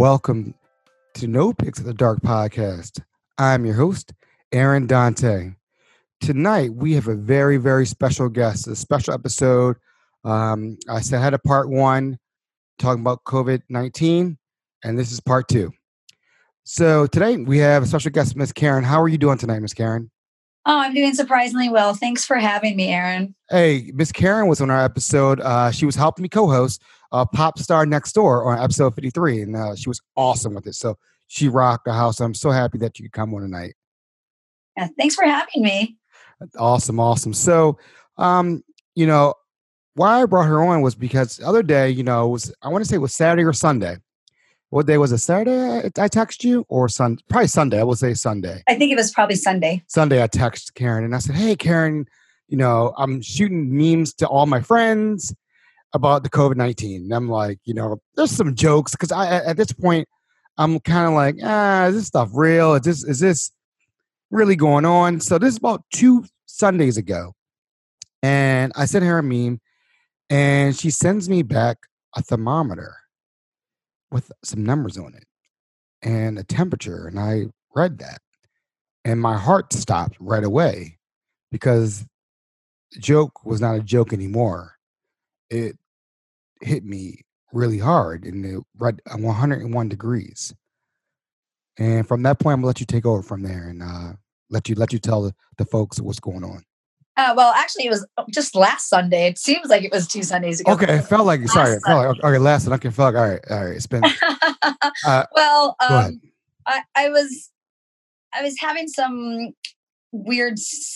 Welcome to No Pics of the Dark podcast. I'm your host, Aaron Dante. Tonight we have a very, very special guest, a special episode. Um, I said I had a part one talking about COVID 19, and this is part two. So today we have a special guest, Miss Karen. How are you doing tonight, Miss Karen? Oh, I'm doing surprisingly well. Thanks for having me, Aaron. Hey, Miss Karen was on our episode. Uh, she was helping me co-host uh, Pop Star Next Door on episode 53, and uh, she was awesome with it. So she rocked the house. I'm so happy that you could come on tonight. Yeah, thanks for having me. Awesome, awesome. So, um, you know, why I brought her on was because the other day, you know, was I want to say it was Saturday or Sunday. What day was it? Saturday? I text you or Sun? Probably Sunday. I will say Sunday. I think it was probably Sunday. Sunday, I text Karen and I said, "Hey, Karen, you know, I'm shooting memes to all my friends about the COVID nineteen. And I'm like, you know, there's some jokes because I at this point, I'm kind of like, ah, is this stuff real? Is this is this really going on? So this is about two Sundays ago, and I sent her a meme, and she sends me back a thermometer with some numbers on it and a temperature. And I read that. And my heart stopped right away because joke was not a joke anymore. It hit me really hard and it read 101 degrees. And from that point, I'm gonna let you take over from there and uh, let you let you tell the, the folks what's going on. Uh, well, actually, it was just last Sunday. It seems like it was two Sundays ago. Okay, it felt like sorry, it felt like okay, last Sunday. Okay, felt like all right, all right. It's been uh, well. Um, I, I was I was having some weird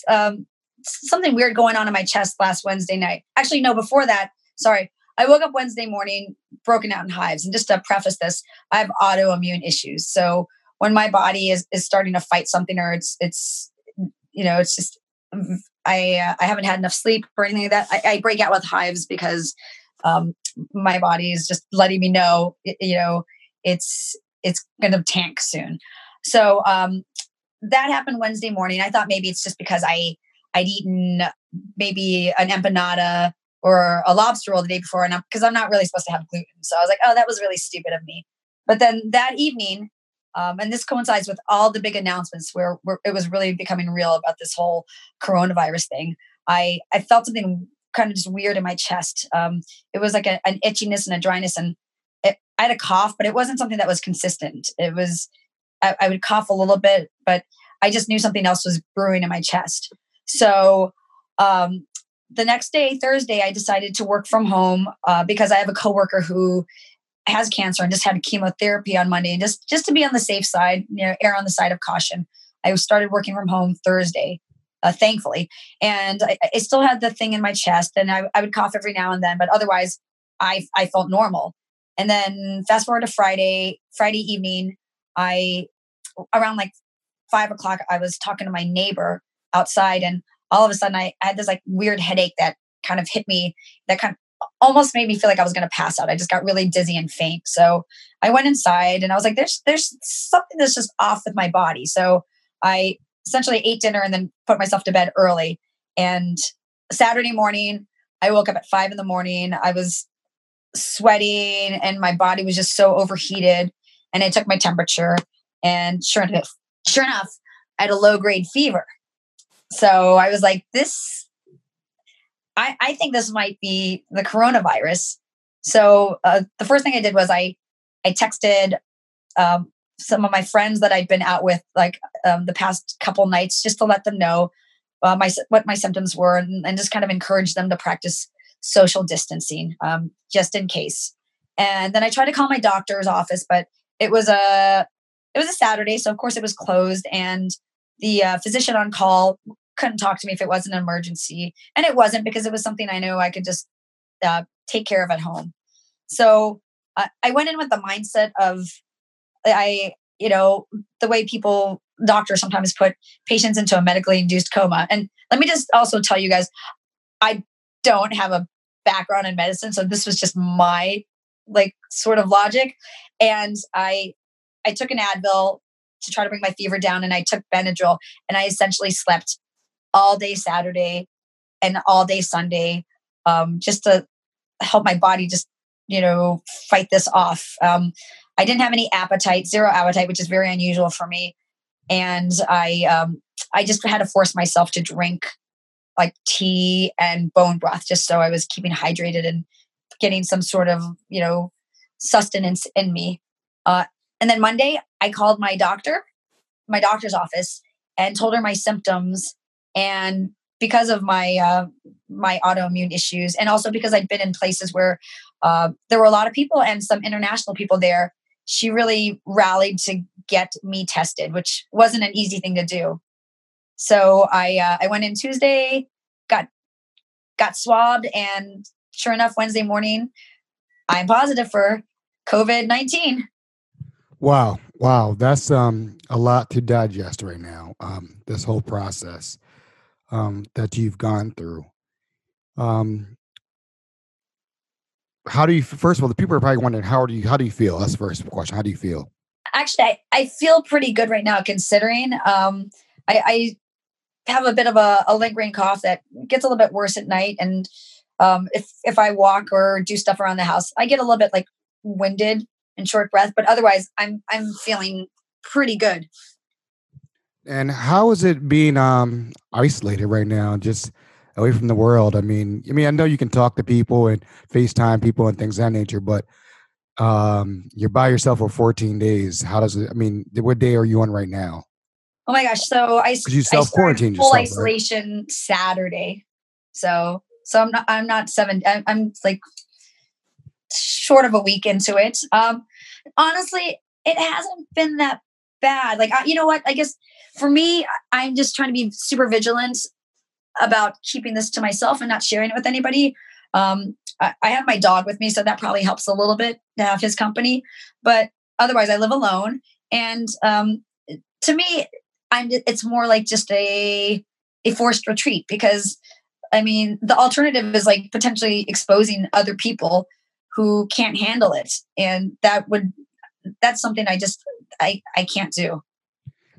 um, something weird going on in my chest last Wednesday night. Actually, no, before that. Sorry, I woke up Wednesday morning broken out in hives. And just to preface this, I have autoimmune issues. So when my body is is starting to fight something, or it's it's you know it's just I uh, I haven't had enough sleep or anything like that. I, I break out with hives because um, my body is just letting me know, you know, it's it's going to tank soon. So um, that happened Wednesday morning. I thought maybe it's just because I I'd eaten maybe an empanada or a lobster roll the day before, and because I'm, I'm not really supposed to have gluten, so I was like, oh, that was really stupid of me. But then that evening, um, and this coincides with all the big announcements where, where, it was really becoming real about this whole coronavirus thing. I, I felt something kind of just weird in my chest. Um, it was like a, an itchiness and a dryness, and it, I had a cough, but it wasn't something that was consistent. It was I, I would cough a little bit, but I just knew something else was brewing in my chest. So um, the next day, Thursday, I decided to work from home uh, because I have a coworker who has cancer and just had chemotherapy on Monday, just just to be on the safe side, you know, err on the side of caution. I started working from home Thursday, uh, thankfully, and I, I, still had the thing in my chest, and I, I would cough every now and then, but otherwise, I I felt normal. And then fast forward to Friday, Friday evening, I around like five o'clock, I was talking to my neighbor outside, and all of a sudden, I, I had this like weird headache that kind of hit me. That kind of almost made me feel like I was going to pass out. I just got really dizzy and faint. So I went inside and I was like, there's, there's something that's just off with my body. So I essentially ate dinner and then put myself to bed early. And Saturday morning, I woke up at five in the morning. I was sweating and my body was just so overheated. And I took my temperature and sure enough, sure enough, I had a low grade fever. So I was like, this I, I think this might be the coronavirus. So uh, the first thing I did was I I texted um, some of my friends that I'd been out with like um, the past couple nights just to let them know uh, my what my symptoms were and, and, just kind of encourage them to practice social distancing um, just in case. And then I tried to call my doctor's office, but it was a it was a Saturday, so of course it was closed. And the uh, physician on call couldn't talk to me if it wasn't an emergency. And it wasn't because it was something I knew I could just uh, take care of at home. So uh, I went in with the mindset of I, you know, the way people, doctors sometimes put patients into a medically induced coma. And let me just also tell you guys, I don't have a background in medicine. So this was just my like sort of logic. And I, I took an Advil to try to bring my fever down and I took Benadryl and I essentially slept all day Saturday and all day Sunday um, just to help my body just, you know, fight this off. Um, I didn't have any appetite, zero appetite, which is very unusual for me. And I um, I just had to force myself to drink like tea and bone broth just so I was keeping hydrated and getting some sort of you know sustenance in me. Uh, and then Monday, I called my doctor, my doctor's office, and told her my symptoms. And because of my uh, my autoimmune issues, and also because I'd been in places where uh, there were a lot of people and some international people there, she really rallied to get me tested, which wasn't an easy thing to do. So I uh, I went in Tuesday, got got swabbed, and sure enough, Wednesday morning, I'm positive for COVID nineteen. Wow, wow, that's um a lot to digest right now. Um, this whole process um that you've gone through. Um, how do you? First of all, the people are probably wondering how do you how do you feel? That's the first question. How do you feel? Actually, I, I feel pretty good right now, considering um I, I have a bit of a, a lingering cough that gets a little bit worse at night, and um, if if I walk or do stuff around the house, I get a little bit like winded and short breath. But otherwise, I'm I'm feeling pretty good. And how is it being um, isolated right now, just away from the world? I mean, I mean, I know you can talk to people and FaceTime people and things of that nature, but um, you're by yourself for 14 days. How does it? I mean, what day are you on right now? Oh my gosh! So I you self quarantine full isolation right? Saturday. So so I'm not I'm not seven. I'm, I'm like short of a week into it. Um, honestly, it hasn't been that bad. Like I, you know what? I guess for me, I'm just trying to be super vigilant about keeping this to myself and not sharing it with anybody. Um, I, I have my dog with me, so that probably helps a little bit to have his company. But otherwise, I live alone, and um, to me, I'm it's more like just a a forced retreat because I mean the alternative is like potentially exposing other people who can't handle it and that would that's something I just I I can't do.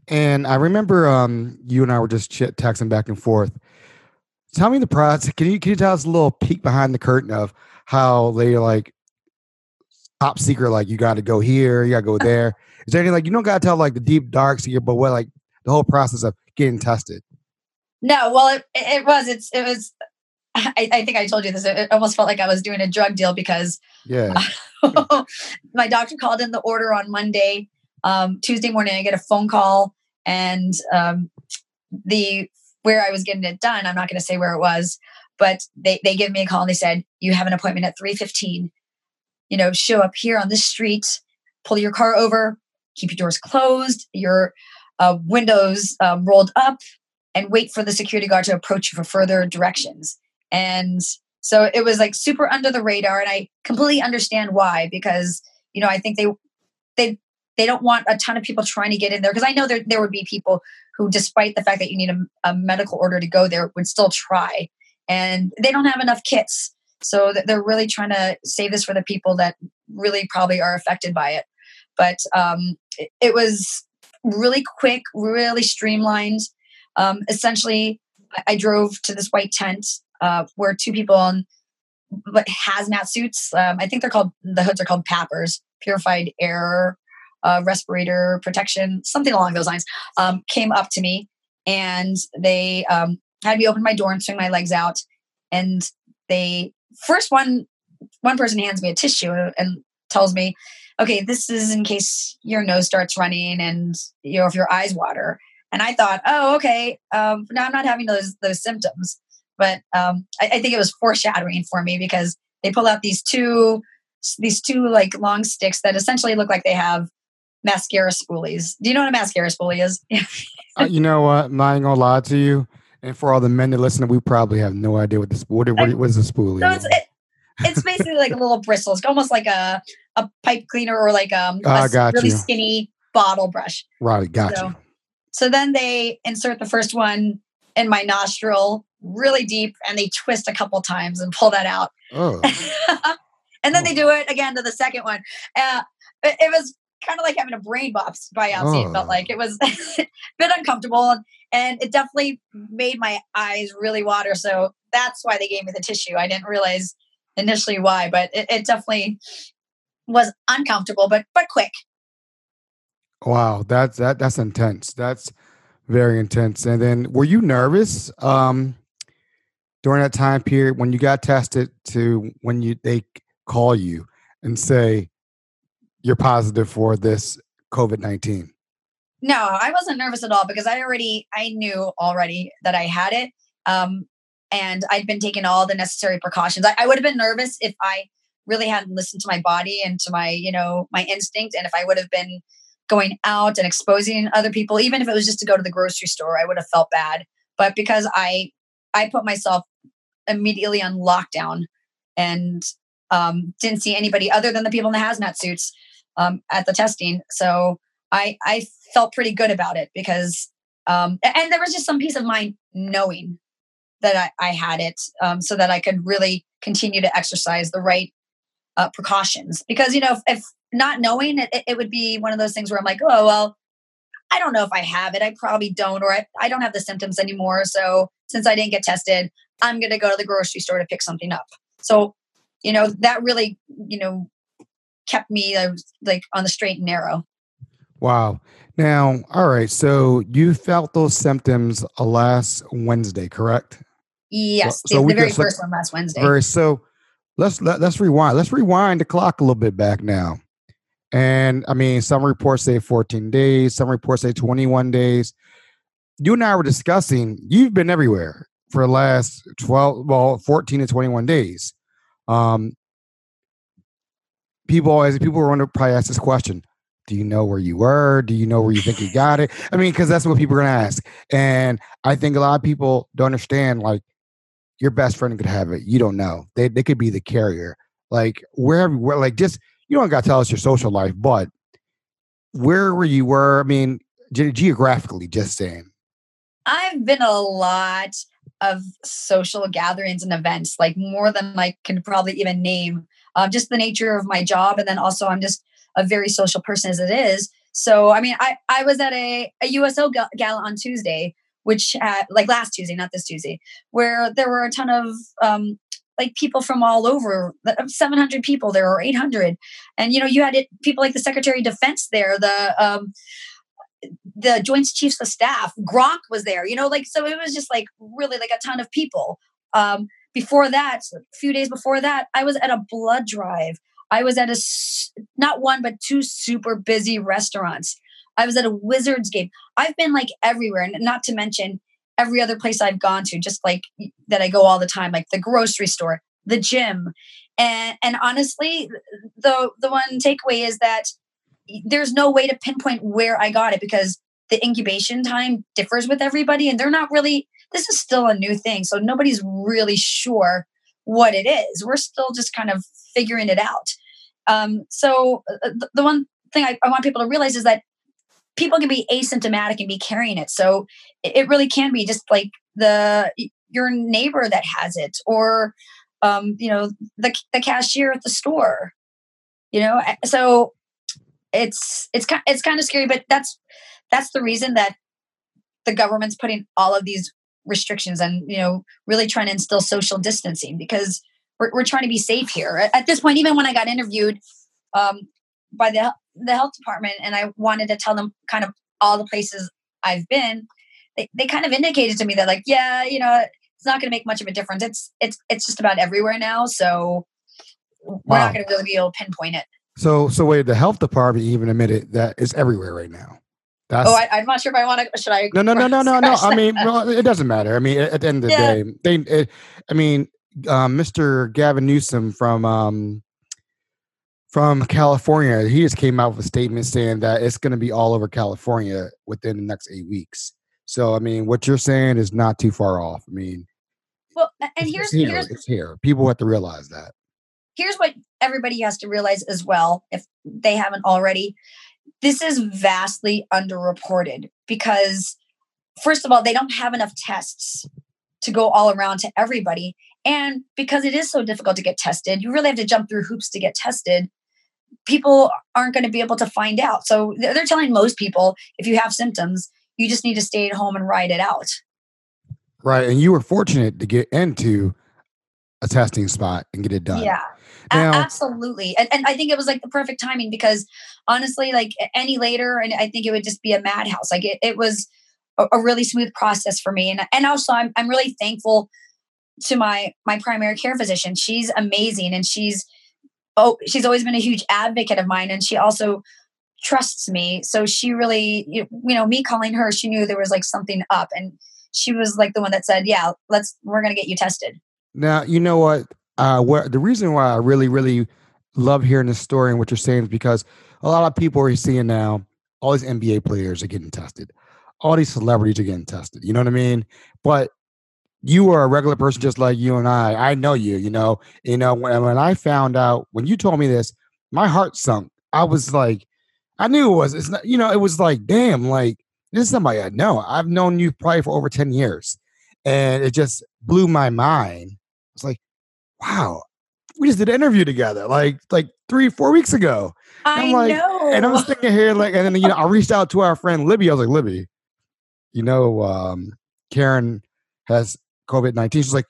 And I remember um you and I were just chit texting back and forth. Tell me the process. Can you can you tell us a little peek behind the curtain of how they like top secret like you got to go here, you got to go there. Is there anything like you don't got to tell like the deep dark secret, but what like the whole process of getting tested? No, well, it, it was. It's it was. I, I think I told you this. It almost felt like I was doing a drug deal because yeah, my doctor called in the order on Monday. Um, Tuesday morning, I get a phone call, and um, the where I was getting it done. I'm not going to say where it was, but they they give me a call and they said you have an appointment at 3:15. You know, show up here on this street, pull your car over, keep your doors closed. Your uh, windows um, rolled up and wait for the security guard to approach you for further directions. And so it was like super under the radar, and I completely understand why because you know I think they they they don't want a ton of people trying to get in there because I know there there would be people who, despite the fact that you need a, a medical order to go there, would still try, and they don't have enough kits. So they're really trying to save this for the people that really probably are affected by it. But um, it, it was really quick, really streamlined. Um, essentially, I, drove to this white tent uh, where two people in like hazmat suits. Um, I think they're called the hoods are called PAPRs, purified air uh, respirator protection, something along those lines. Um, came up to me and they um, had me open my door and swing my legs out. And they first one one person hands me a tissue and tells me okay, this is in case your nose starts running and you know if your eyes water. And I thought, oh, okay, um, now I'm not having those those symptoms. But um, I, I think it was foreshadowing for me because they pull out these two these two like long sticks that essentially look like they have mascara spoolies. Do you know what a mascara spoolie is? uh, you know what? I'm not gonna lie to you. And for all the men that listen, we probably have no idea what the what, what, what is a spoolie. So it's, it, it's basically like a little bristle. It's almost like a a pipe cleaner or like um, a really you. skinny bottle brush. Right, got so, you. So then they insert the first one in my nostril really deep and they twist a couple times and pull that out. Oh. and then oh. they do it again to the second one. Uh, it, it, was kind of like having a brain biopsy. Oh. It felt oh. like it was a bit uncomfortable and, and it definitely made my eyes really water. So that's why they gave me the tissue. I didn't realize initially why, but it, it definitely was uncomfortable, but but quick. Wow, that's that that's intense. That's very intense. And then were you nervous um during that time period when you got tested to when you they call you and say you're positive for this COVID-19? No, I wasn't nervous at all because I already I knew already that I had it. Um and I'd been taking all the necessary precautions. I, I would have been nervous if I really hadn't listened to my body and to my, you know, my instinct. And if I would have been going out and exposing other people, even if it was just to go to the grocery store, I would have felt bad. But because I I put myself immediately on lockdown and um, didn't see anybody other than the people in the hazmat suits um, at the testing, so I I felt pretty good about it because um, and there was just some peace of mind knowing that I, I had it, um, so that I could really continue to exercise the right uh, precautions. Because you know, if, if not knowing it, it would be one of those things where I'm like, oh, well, I don't know if I have it. I probably don't, or I, I don't have the symptoms anymore. So since I didn't get tested, I'm going to go to the grocery store to pick something up. So, you know, that really, you know, kept me uh, like on the straight and narrow. Wow. Now, all right. So you felt those symptoms last Wednesday, correct? Yes, so, the, so the very first one last Wednesday. Very so. Let's let, let's rewind. Let's rewind the clock a little bit back now. And I mean, some reports say 14 days, some reports say 21 days. You and I were discussing, you've been everywhere for the last 12, well, 14 to 21 days. Um, people always, people are going to probably ask this question do you know where you were? Do you know where you think you got it? I mean, because that's what people are going to ask. And I think a lot of people don't understand like your best friend could have it. You don't know. They, they could be the carrier. Like wherever, where, like just you don't got to tell us your social life, but where were you were? I mean, ge- geographically, just saying. I've been a lot of social gatherings and events, like more than I can probably even name. Um, just the nature of my job, and then also I'm just a very social person as it is. So, I mean, I I was at a a USO gala on Tuesday, which like last Tuesday, not this Tuesday, where there were a ton of um, like people from all over 700 people there or 800 and you know you had it, people like the secretary of defense there the um the joint chiefs of staff gronk was there you know like so it was just like really like a ton of people. Um before that a few days before that i was at a blood drive. I was at a not one but two super busy restaurants. I was at a wizards game. I've been like everywhere and not to mention every other place I've gone to, just like that I go all the time, like the grocery store, the gym. And and honestly, the the one takeaway is that there's no way to pinpoint where I got it because the incubation time differs with everybody and they're not really this is still a new thing. So nobody's really sure what it is. We're still just kind of figuring it out. Um, so uh, the, the one thing I, I want people to realize is that people can be asymptomatic and be carrying it. So it really can be just like the your neighbor that has it, or um, you know the the cashier at the store. You know, so it's it's it's kind of scary, but that's that's the reason that the government's putting all of these restrictions and you know really trying to instill social distancing because we're, we're trying to be safe here at, this point even when i got interviewed um, by the the health department and I wanted to tell them kind of all the places I've been, they, they kind of indicated to me that like, yeah, you know, it's not going to make much of a difference. It's it's it's just about everywhere now, so we're wow. not going to really be able to pinpoint it. So so wait, the health department even admitted that it's everywhere right now. That's, oh, I, am not sure if I want to. Should I? No, no, no, no, no, no. I mean, well, it doesn't matter. I mean, at, the end of the yeah. day, they. It, I mean, um, Mr. Gavin Newsom from um, from California, he just came out with a statement saying that it's going to be all over California within the next eight weeks. So, I mean, what you're saying is not too far off. I mean, well, and here's here. Here's, it's here. People have to realize that. Here's what everybody has to realize as well, if they haven't already. This is vastly underreported because, first of all, they don't have enough tests to go all around to everybody. And because it is so difficult to get tested, you really have to jump through hoops to get tested people aren't going to be able to find out. So they're telling most people if you have symptoms, you just need to stay at home and ride it out. Right. And you were fortunate to get into a testing spot and get it done. Yeah. Now, absolutely. And, and I think it was like the perfect timing because honestly, like any later, and I think it would just be a madhouse. Like it, it was a, a really smooth process for me. And, and also I'm, I'm really thankful to my, my primary care physician. She's amazing. And she's, oh, she's always been a huge advocate of mine. And she also trusts me. So she really, you know, me calling her, she knew there was like something up. And she was like the one that said, yeah, let's, we're going to get you tested. Now, you know what? Uh, where the reason why I really, really love hearing this story and what you're saying is because a lot of people are seeing now all these NBA players are getting tested, all these celebrities are getting tested. You know what I mean? But you are a regular person just like you and I. I know you. You know. You know when when I found out when you told me this, my heart sunk. I was like, I knew it was. It's not. You know, it was like, damn, like this is somebody I know. I've known you probably for over ten years, and it just blew my mind. It's like, wow, we just did an interview together, like like three, four weeks ago. I am like, know. And I was thinking here, like, and then you know, I reached out to our friend Libby. I was like, Libby, you know, um, Karen has COVID nineteen. She's like,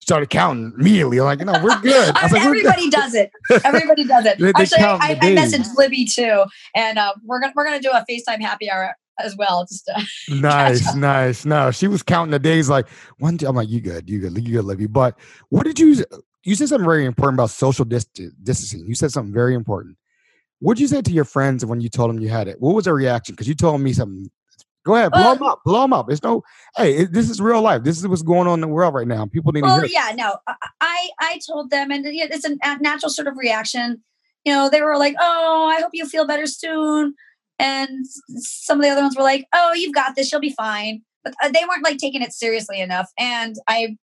started counting immediately. Like, no, we're good. I like, everybody we're does it. Everybody does it. they, they Actually, I, I, messaged Libby too, and uh, we're gonna we're gonna do a FaceTime happy hour as well. Just nice, nice. No, she was counting the days. Like one, day, I'm like, you good, you good, you good, Libby. But what did you? You said something very important about social distancing. You said something very important. What did you say to your friends when you told them you had it? What was their reaction? Because you told me something. Go ahead, blow them up, blow them up. It's no, hey, it, this is real life. This is what's going on in the world right now. People need well, to yeah, no, I I told them, and it's a natural sort of reaction. You know, they were like, "Oh, I hope you feel better soon." And some of the other ones were like, "Oh, you've got this. You'll be fine." But uh, they weren't like taking it seriously enough. And I,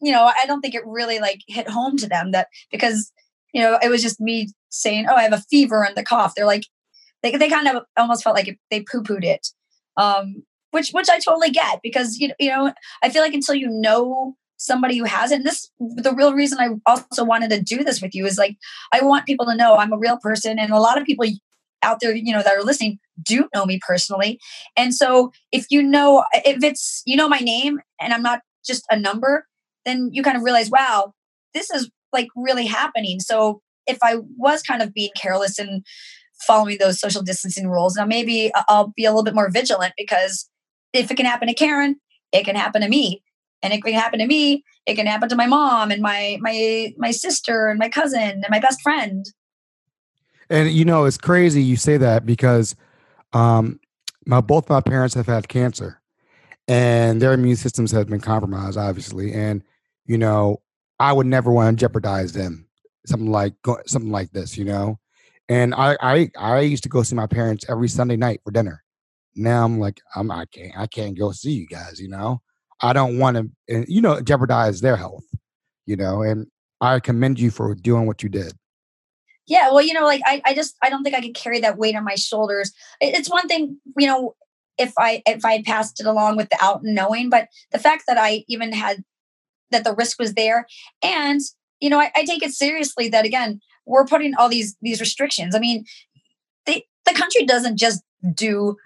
you know, I don't think it really like hit home to them that because you know it was just me saying, "Oh, I have a fever and the cough." They're like, they they kind of almost felt like they poo pooed it, um, which which I totally get because you you know I feel like until you know somebody who has it. And this the real reason I also wanted to do this with you is like I want people to know I'm a real person and a lot of people out there, you know, that are listening do know me personally. And so if you know, if it's, you know, my name and I'm not just a number, then you kind of realize, wow, this is like really happening. So if I was kind of being careless and following those social distancing rules, now maybe I'll be a little bit more vigilant because if it can happen to Karen, it can happen to me. And it can happen to me, it can happen to my mom and my my my sister and my cousin and my best friend. And you know, it's crazy you say that because um, my both my parents have had cancer, and their immune systems have been compromised, obviously. And you know, I would never want to jeopardize them. Something like something like this, you know. And I I I used to go see my parents every Sunday night for dinner. Now I'm like I'm I can't I can't go see you guys, you know. I don't want to, you know, jeopardize their health, you know. And I commend you for doing what you did yeah well you know like I, I just i don't think i could carry that weight on my shoulders. It's one thing you know if i if i had passed it along without knowing but the fact that i even had that the risk was there and you know I, I take it seriously that again we're putting all these these restrictions. I mean they, the country doesn't just do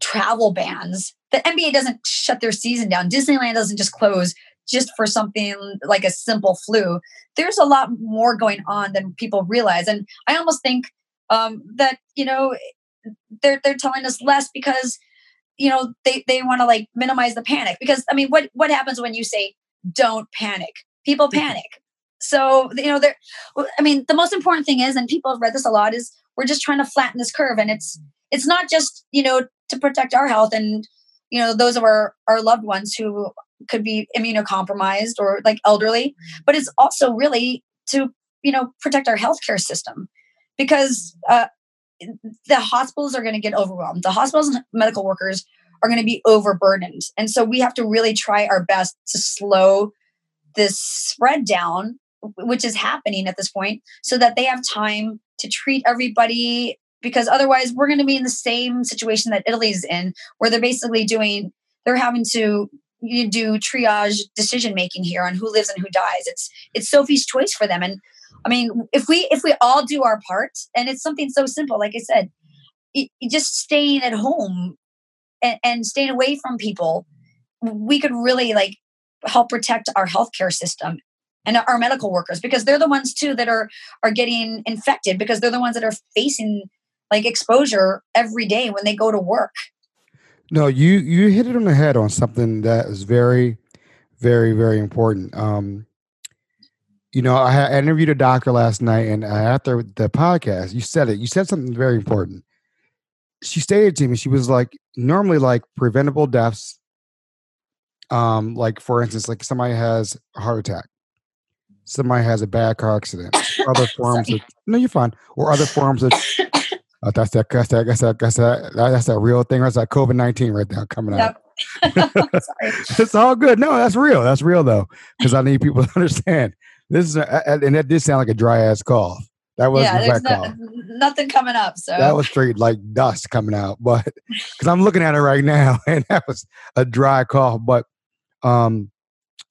travel bans. The nba doesn't shut their season down. Disneyland doesn't just close just for something like a simple flu. There's a lot more going on than people realize. And I almost think um, that, you know, they're, they're telling us less because, you know, they, they want to like minimize the panic. Because, I mean, what, what happens when you say, don't panic? People mm-hmm. panic. So, you know, there, I mean, the most important thing is, and people have read this a lot, is we're just trying to flatten this curve. And it's, it's not just, you know, to protect our health and, you know, those of our, our loved ones who could be immunocompromised or like elderly, but it's also really to you know protect our healthcare system because uh, the hospitals are going to get overwhelmed. The hospitals and medical workers are going to be overburdened, and so we have to really try our best to slow this spread down, which is happening at this point, so that they have time to treat everybody. Because otherwise, we're going to be in the same situation that Italy's in, where they're basically doing they're having to you do triage decision making here on who lives and who dies. It's it's Sophie's choice for them. And I mean, if we if we all do our part, and it's something so simple, like I said, it, just staying at home and, and staying away from people, we could really like help protect our healthcare system and our medical workers because they're the ones too that are are getting infected because they're the ones that are facing like exposure every day when they go to work no you you hit it on the head on something that is very very very important. Um you know i, I interviewed a doctor last night and after the podcast. You said it. You said something very important. She stated to me she was like normally like preventable deaths um like for instance like somebody has a heart attack somebody has a bad car accident other forms of no you're fine or other forms of uh, that's that that's that that's that that's that that's that real thing that's that covid-19 right now coming out it's all good no that's real that's real though because i need people to understand this is a, and that did sound like a dry ass cough that was yeah, there's no, nothing coming up. So that was straight like dust coming out. But because I'm looking at it right now, and that was a dry cough. But um,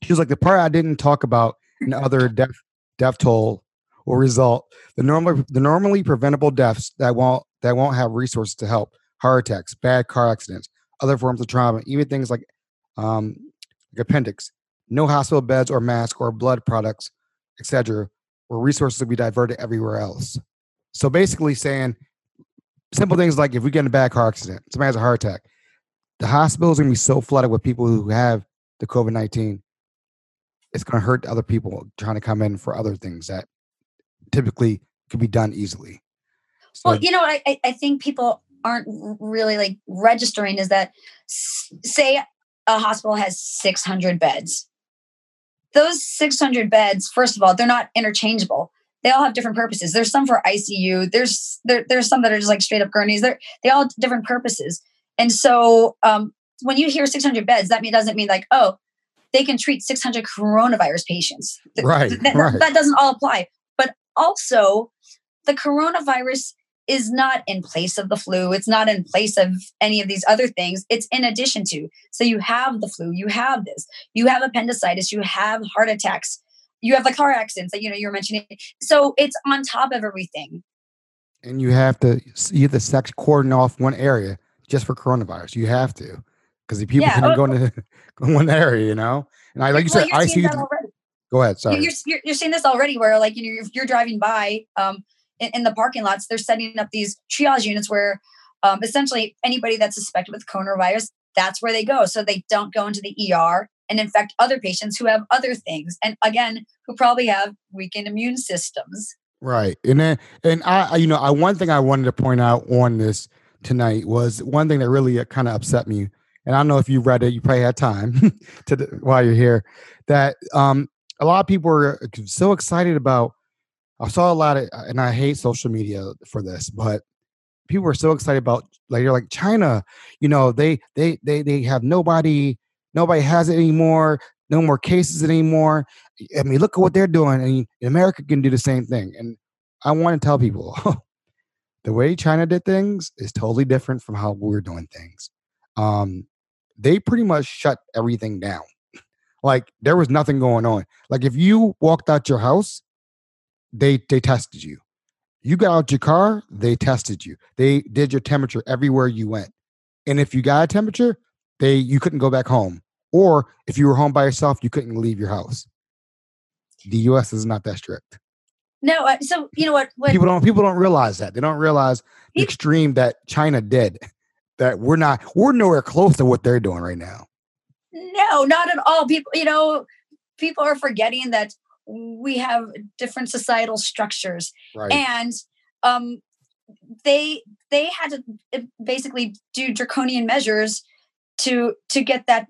she was like the part I didn't talk about in other death death toll will result the normal the normally preventable deaths that won't that won't have resources to help heart attacks, bad car accidents, other forms of trauma, even things like um, like appendix, no hospital beds or masks or blood products, etc where resources will be diverted everywhere else. So basically saying simple things like if we get in a bad car accident, somebody has a heart attack, the hospital is going to be so flooded with people who have the COVID 19, it's going to hurt other people trying to come in for other things that typically could be done easily. So, well, you know, I, I think people aren't really like registering is that say a hospital has 600 beds those 600 beds, first of all, they're not interchangeable. They all have different purposes. There's some for ICU. There's there, there's some that are just like straight up gurneys. They're they all have different purposes. And so um, when you hear 600 beds, that mean, doesn't mean like oh they can treat 600 coronavirus patients. Right, that, right. that doesn't all apply. Also, the coronavirus is not in place of the flu. It's not in place of any of these other things. It's in addition to. So you have the flu, you have this, you have appendicitis, you have heart attacks, you have the car accidents that you know you're mentioning. So it's on top of everything. And you have to you have to sex cordon off one area just for coronavirus. You have to because the people yeah, can oh, go into one area, you know. And I like you well, said, I see. Go ahead. Sorry. You're, you're, you're seeing this already, where like you know you're, you're driving by. Um, in, in the parking lots, they're setting up these triage units where um, essentially anybody that's suspected with coronavirus, that's where they go. So they don't go into the ER and infect other patients who have other things. And again, who probably have weakened immune systems. Right. And then, and I, you know, I, one thing I wanted to point out on this tonight was one thing that really uh, kind of upset me. And I don't know if you read it, you probably had time to while you're here, that um, a lot of people are so excited about I saw a lot of, and I hate social media for this, but people were so excited about like you're like China, you know, they they they they have nobody, nobody has it anymore, no more cases anymore. I mean, look at what they're doing, and America can do the same thing. And I want to tell people, the way China did things is totally different from how we're doing things. Um, they pretty much shut everything down. Like there was nothing going on. Like if you walked out your house they they tested you. You got out your car, they tested you. They did your temperature everywhere you went. And if you got a temperature, they you couldn't go back home. Or if you were home by yourself, you couldn't leave your house. The US is not that strict. No, uh, so you know what, what, people don't people don't realize that. They don't realize the extreme that China did. That we're not we're nowhere close to what they're doing right now. No, not at all. People, you know, people are forgetting that we have different societal structures right. and um, they they had to uh, basically do draconian measures to to get that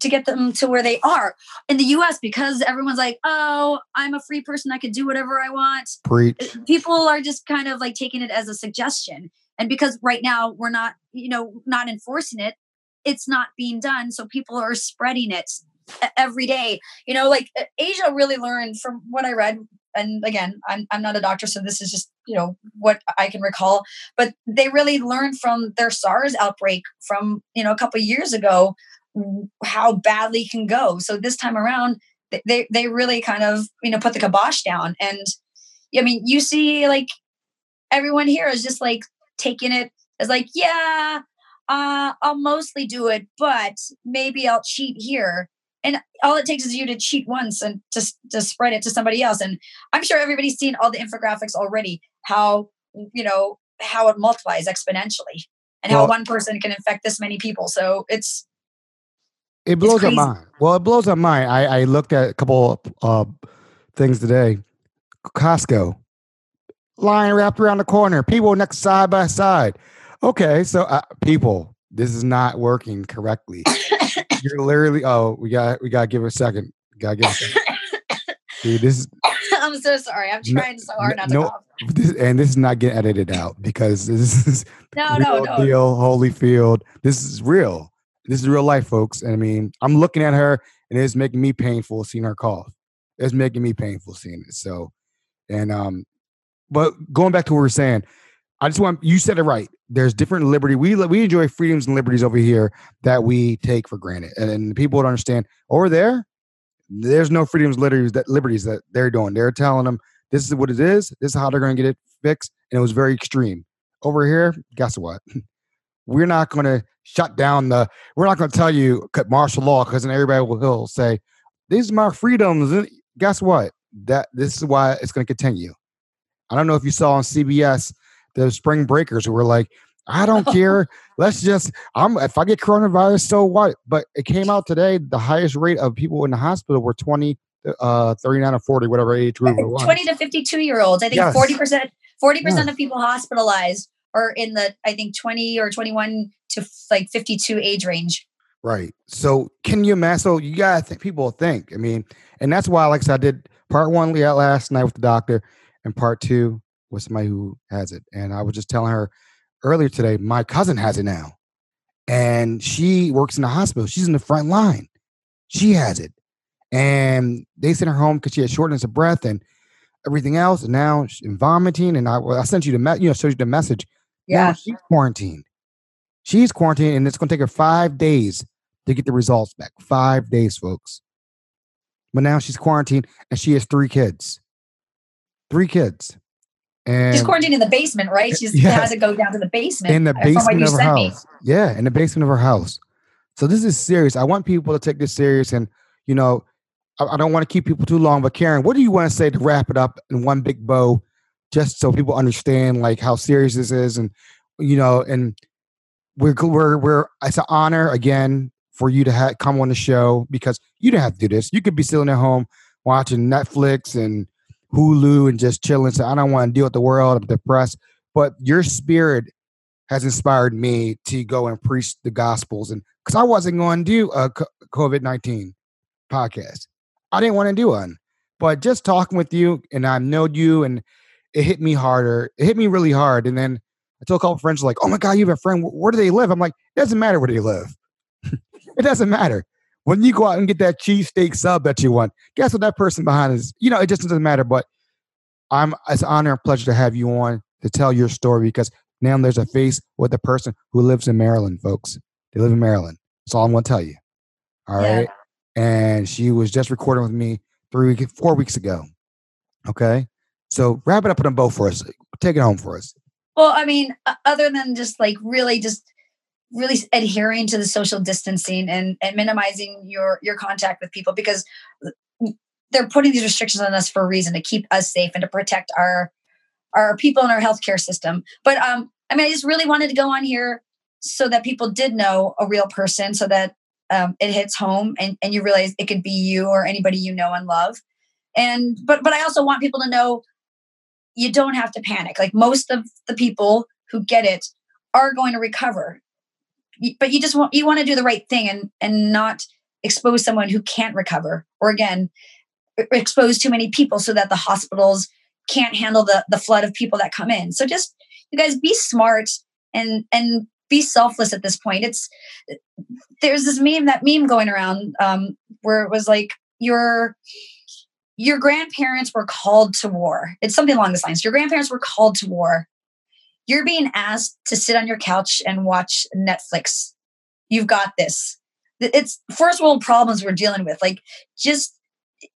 to get them to where they are in the US because everyone's like, "Oh, I'm a free person. I can do whatever I want." Preach. Uh, people are just kind of like taking it as a suggestion. And because right now we're not, you know, not enforcing it, it's not being done, so people are spreading it every day. You know, like uh, Asia really learned from what I read. And again, I'm, I'm not a doctor, so this is just, you know, what I can recall. But they really learned from their SARS outbreak from, you know, a couple years ago how badly can go. So this time around, they, they really kind of, you know, put the kibosh down. And I mean, you see like everyone here is just like taking it as like, yeah, uh, I'll mostly do it, but maybe I'll cheat here. And all it takes is you to cheat once and just to spread it to somebody else. And i'm sure everybody's seen all the infographics already how you know how it multiplies exponentially and well, how one person can infect this many people. So it's it blows our mind. Well it blows our mind. I i looked at a couple of uh, things today. Costco line wrapped around the corner people next side by side okay so uh, people this is not working correctly you're literally. Oh, we got we got to give it a second. Got to give. It a second. Dude, this is. I'm so sorry. I'm trying no, so hard not no, to cough. This, and this is not getting edited out because this is no, no, no. deal, Holyfield. This is real. This is real life, folks. And I mean, I'm looking at her, and it's making me painful seeing her cough. It's making me painful seeing it. So, and um, but going back to what we are saying, I just want you said it right. There's different liberty. We we enjoy freedoms and liberties over here that we take for granted, and, and people don't understand. Over there, there's no freedoms, liberties that liberties that they're doing. They're telling them this is what it is. This is how they're going to get it fixed, and it was very extreme. Over here, guess what? We're not going to shut down the. We're not going to tell you cut martial law because then everybody will, will say these are my freedoms. And guess what? That this is why it's going to continue. I don't know if you saw on CBS the spring breakers who were like, I don't care. Let's just I'm if I get coronavirus, so what? But it came out today, the highest rate of people in the hospital were 20, uh 39 or 40, whatever age group it was. 20 to 52 year olds. I think yes. 40%, 40% yes. of people hospitalized are in the I think 20 or 21 to like 52 age range. Right. So can you imagine? So you gotta think people think. I mean, and that's why, like I said, I did part one last night with the doctor, and part two with somebody who has it. And I was just telling her earlier today, my cousin has it now. And she works in the hospital. She's in the front line. She has it. And they sent her home because she had shortness of breath and everything else. And now she's vomiting. And I, well, I sent you the, me- you know, showed you the message. Yeah. Now she's quarantined. She's quarantined and it's going to take her five days to get the results back. Five days, folks. But now she's quarantined and she has three kids. Three kids. And she's quarantined in the basement, right? She yeah, has to go down to the basement. In the basement of her house. Me. Yeah, in the basement of her house. So this is serious. I want people to take this serious. And, you know, I, I don't want to keep people too long, but Karen, what do you want to say to wrap it up in one big bow, just so people understand like how serious this is? And, you know, and we're, we're, we're, it's an honor again for you to ha- come on the show because you don't have to do this. You could be sitting at home watching Netflix and Hulu and just chilling. So I don't want to deal with the world. I'm depressed. But your spirit has inspired me to go and preach the gospels. And because I wasn't going to do a COVID 19 podcast, I didn't want to do one. But just talking with you and I know you and it hit me harder. It hit me really hard. And then I told a couple friends like, "Oh my god, you have a friend. Where do they live?" I'm like, "It doesn't matter where they live. it doesn't matter when you go out and get that cheesesteak sub that you want, guess what that person behind is? You know, it just doesn't matter. But I'm it's an honor and pleasure to have you on to tell your story because now there's a face with a person who lives in Maryland, folks. They live in Maryland. That's all I'm gonna tell you. All yeah. right. And she was just recording with me three weeks, four weeks ago. Okay. So wrap it up in them both for us. Take it home for us. Well, I mean, other than just like really just really adhering to the social distancing and, and minimizing your your contact with people because they're putting these restrictions on us for a reason to keep us safe and to protect our our people in our healthcare system. But um, I mean, I just really wanted to go on here so that people did know a real person, so that um, it hits home and, and you realize it could be you or anybody you know and love. And but but I also want people to know you don't have to panic. Like most of the people who get it are going to recover but you just want you want to do the right thing and and not expose someone who can't recover or again expose too many people so that the hospitals can't handle the the flood of people that come in. So just you guys be smart and and be selfless at this point. It's there's this meme that meme going around um where it was like your your grandparents were called to war. It's something along this lines. Your grandparents were called to war you're being asked to sit on your couch and watch Netflix. You've got this. It's first world problems we're dealing with. Like just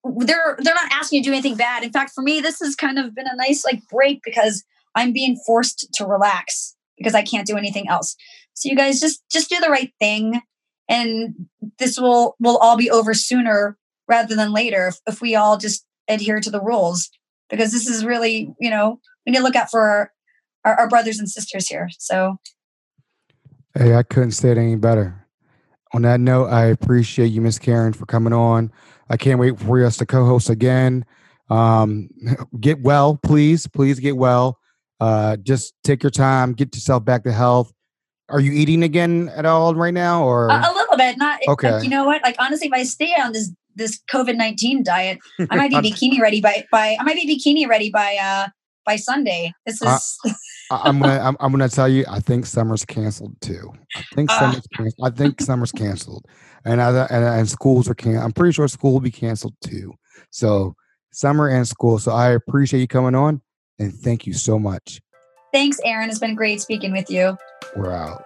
they're they're not asking you to do anything bad. In fact, for me, this has kind of been a nice like break because I'm being forced to relax because I can't do anything else. So you guys just just do the right thing and this will will all be over sooner rather than later if, if we all just adhere to the rules because this is really you know we need to look out for our, our, brothers and sisters here. So hey i couldn't say it any better. On that note i appreciate you miss karen for coming on. I can't wait for us to co-host again. Um, get well please please get well. Uh, just take your time get yourself back to health. Are you eating again at all right now or? A, a little bit not okay. like, you know what like honestly if i stay on this this covid-19 diet i might be bikini ready by by i might be bikini ready by uh by sunday. This is I, am gonna I'm, I'm, gonna tell you i think summer's canceled too. I think uh. summer's canceled i think summer's canceled. And I, and, and schools are can i'm pretty sure school will be canceled too. So summer and school so i appreciate you coming on and thank you so much. Thanks aaron it's been great speaking with you. We're out.